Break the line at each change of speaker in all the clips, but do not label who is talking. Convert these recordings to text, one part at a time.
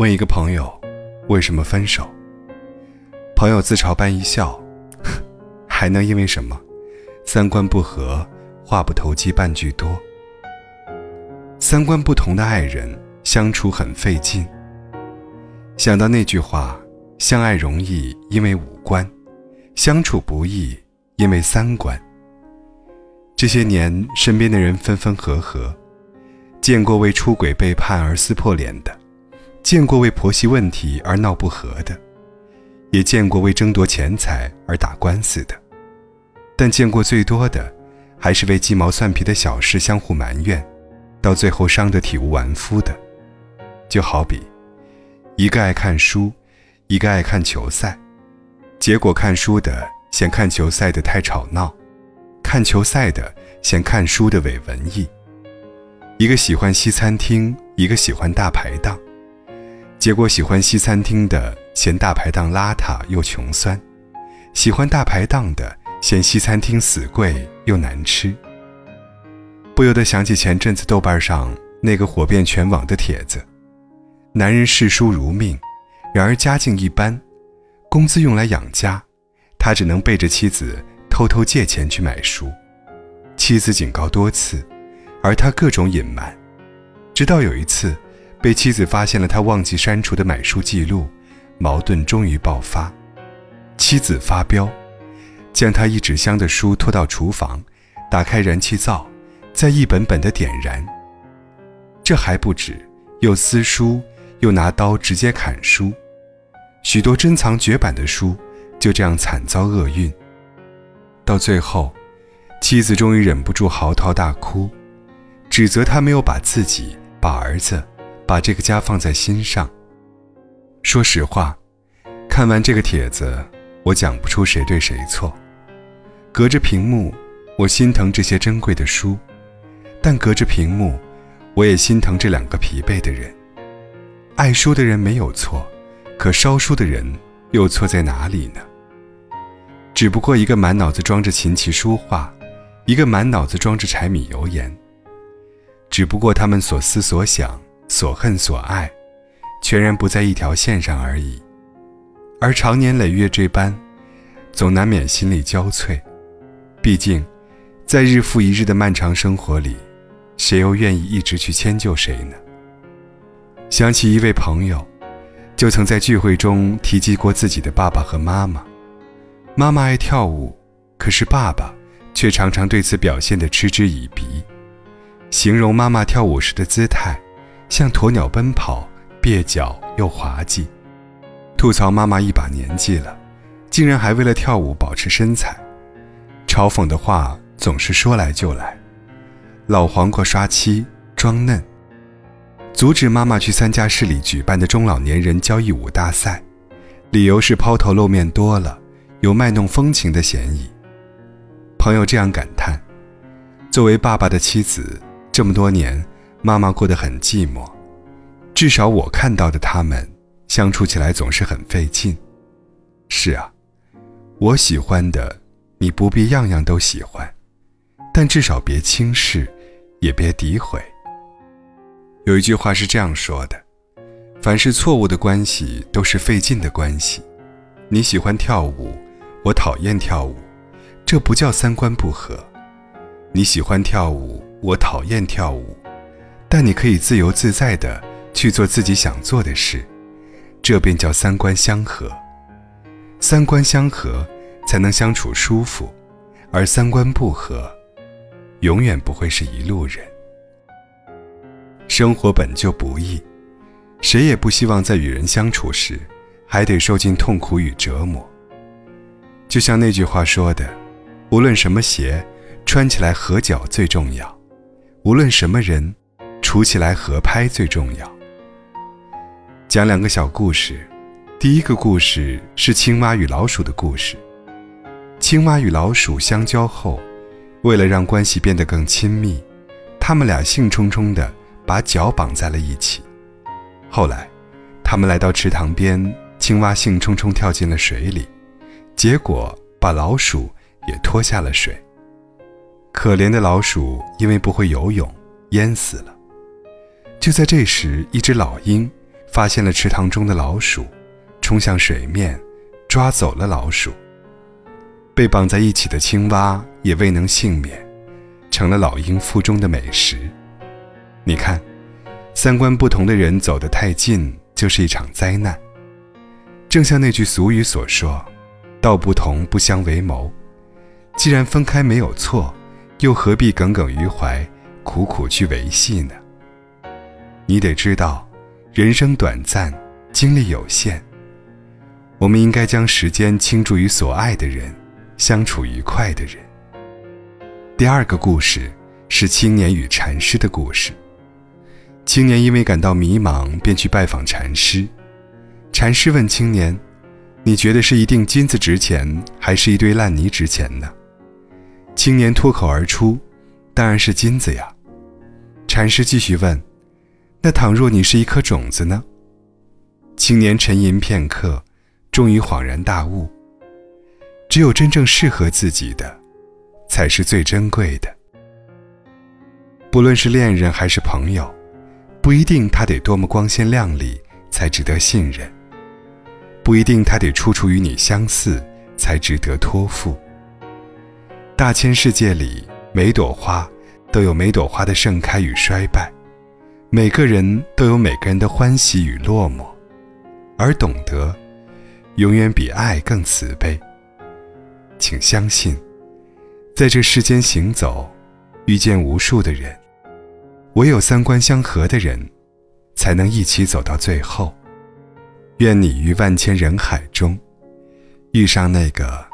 问一个朋友，为什么分手？朋友自嘲般一笑，还能因为什么？三观不合，话不投机半句多。三观不同的爱人相处很费劲。想到那句话，相爱容易因为五官，相处不易因为三观。这些年，身边的人分分合合，见过为出轨背叛而撕破脸的，见过为婆媳问题而闹不和的，也见过为争夺钱财而打官司的，但见过最多的，还是为鸡毛蒜皮的小事相互埋怨，到最后伤得体无完肤的。就好比，一个爱看书，一个爱看球赛，结果看书的嫌看球赛的太吵闹。看球赛的嫌看书的伪文艺，一个喜欢西餐厅，一个喜欢大排档，结果喜欢西餐厅的嫌大排档邋遢又穷酸，喜欢大排档的嫌西餐厅死贵又难吃。不由得想起前阵子豆瓣上那个火遍全网的帖子：男人视书如命，然而家境一般，工资用来养家，他只能背着妻子。偷偷借钱去买书，妻子警告多次，而他各种隐瞒，直到有一次，被妻子发现了他忘记删除的买书记录，矛盾终于爆发。妻子发飙，将他一纸箱的书拖到厨房，打开燃气灶，再一本本的点燃。这还不止，又撕书，又拿刀直接砍书，许多珍藏绝版的书就这样惨遭厄运。到最后，妻子终于忍不住嚎啕大哭，指责他没有把自己、把儿子、把这个家放在心上。说实话，看完这个帖子，我讲不出谁对谁错。隔着屏幕，我心疼这些珍贵的书，但隔着屏幕，我也心疼这两个疲惫的人。爱书的人没有错，可烧书的人又错在哪里呢？只不过一个满脑子装着琴棋书画，一个满脑子装着柴米油盐。只不过他们所思所想、所恨所爱，全然不在一条线上而已。而长年累月这般，总难免心力交瘁。毕竟，在日复一日的漫长生活里，谁又愿意一直去迁就谁呢？想起一位朋友，就曾在聚会中提及过自己的爸爸和妈妈。妈妈爱跳舞，可是爸爸却常常对此表现得嗤之以鼻，形容妈妈跳舞时的姿态像鸵鸟奔跑，蹩脚又滑稽，吐槽妈妈一把年纪了，竟然还为了跳舞保持身材，嘲讽的话总是说来就来，老黄瓜刷漆装嫩，阻止妈妈去参加市里举办的中老年人交谊舞大赛，理由是抛头露面多了。有卖弄风情的嫌疑。朋友这样感叹：“作为爸爸的妻子，这么多年，妈妈过得很寂寞。至少我看到的他们相处起来总是很费劲。”是啊，我喜欢的，你不必样样都喜欢，但至少别轻视，也别诋毁。有一句话是这样说的：“凡是错误的关系，都是费劲的关系。”你喜欢跳舞。我讨厌跳舞，这不叫三观不合。你喜欢跳舞，我讨厌跳舞，但你可以自由自在的去做自己想做的事，这便叫三观相合。三观相合，才能相处舒服，而三观不合，永远不会是一路人。生活本就不易，谁也不希望在与人相处时，还得受尽痛苦与折磨。就像那句话说的，无论什么鞋，穿起来合脚最重要；无论什么人，处起来合拍最重要。讲两个小故事，第一个故事是青蛙与老鼠的故事。青蛙与老鼠相交后，为了让关系变得更亲密，他们俩兴冲冲地把脚绑在了一起。后来，他们来到池塘边，青蛙兴冲冲跳进了水里。结果把老鼠也拖下了水。可怜的老鼠因为不会游泳，淹死了。就在这时，一只老鹰发现了池塘中的老鼠，冲向水面，抓走了老鼠。被绑在一起的青蛙也未能幸免，成了老鹰腹中的美食。你看，三观不同的人走得太近，就是一场灾难。正像那句俗语所说：“道不同不相为谋。”既然分开没有错，又何必耿耿于怀，苦苦去维系呢？你得知道，人生短暂，精力有限。我们应该将时间倾注于所爱的人，相处愉快的人。第二个故事是青年与禅师的故事。青年因为感到迷茫，便去拜访禅师。禅师问青年：“你觉得是一锭金子值钱，还是一堆烂泥值钱呢？”青年脱口而出：“当然是金子呀。”禅师继续问：“那倘若你是一颗种子呢？”青年沉吟片刻，终于恍然大悟：只有真正适合自己的，才是最珍贵的。不论是恋人还是朋友，不一定他得多么光鲜亮丽才值得信任。不一定他得处处与你相似，才值得托付。大千世界里，每朵花都有每朵花的盛开与衰败，每个人都有每个人的欢喜与落寞，而懂得，永远比爱更慈悲。请相信，在这世间行走，遇见无数的人，唯有三观相合的人，才能一起走到最后。愿你于万千人海中，遇上那个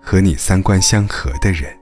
和你三观相合的人。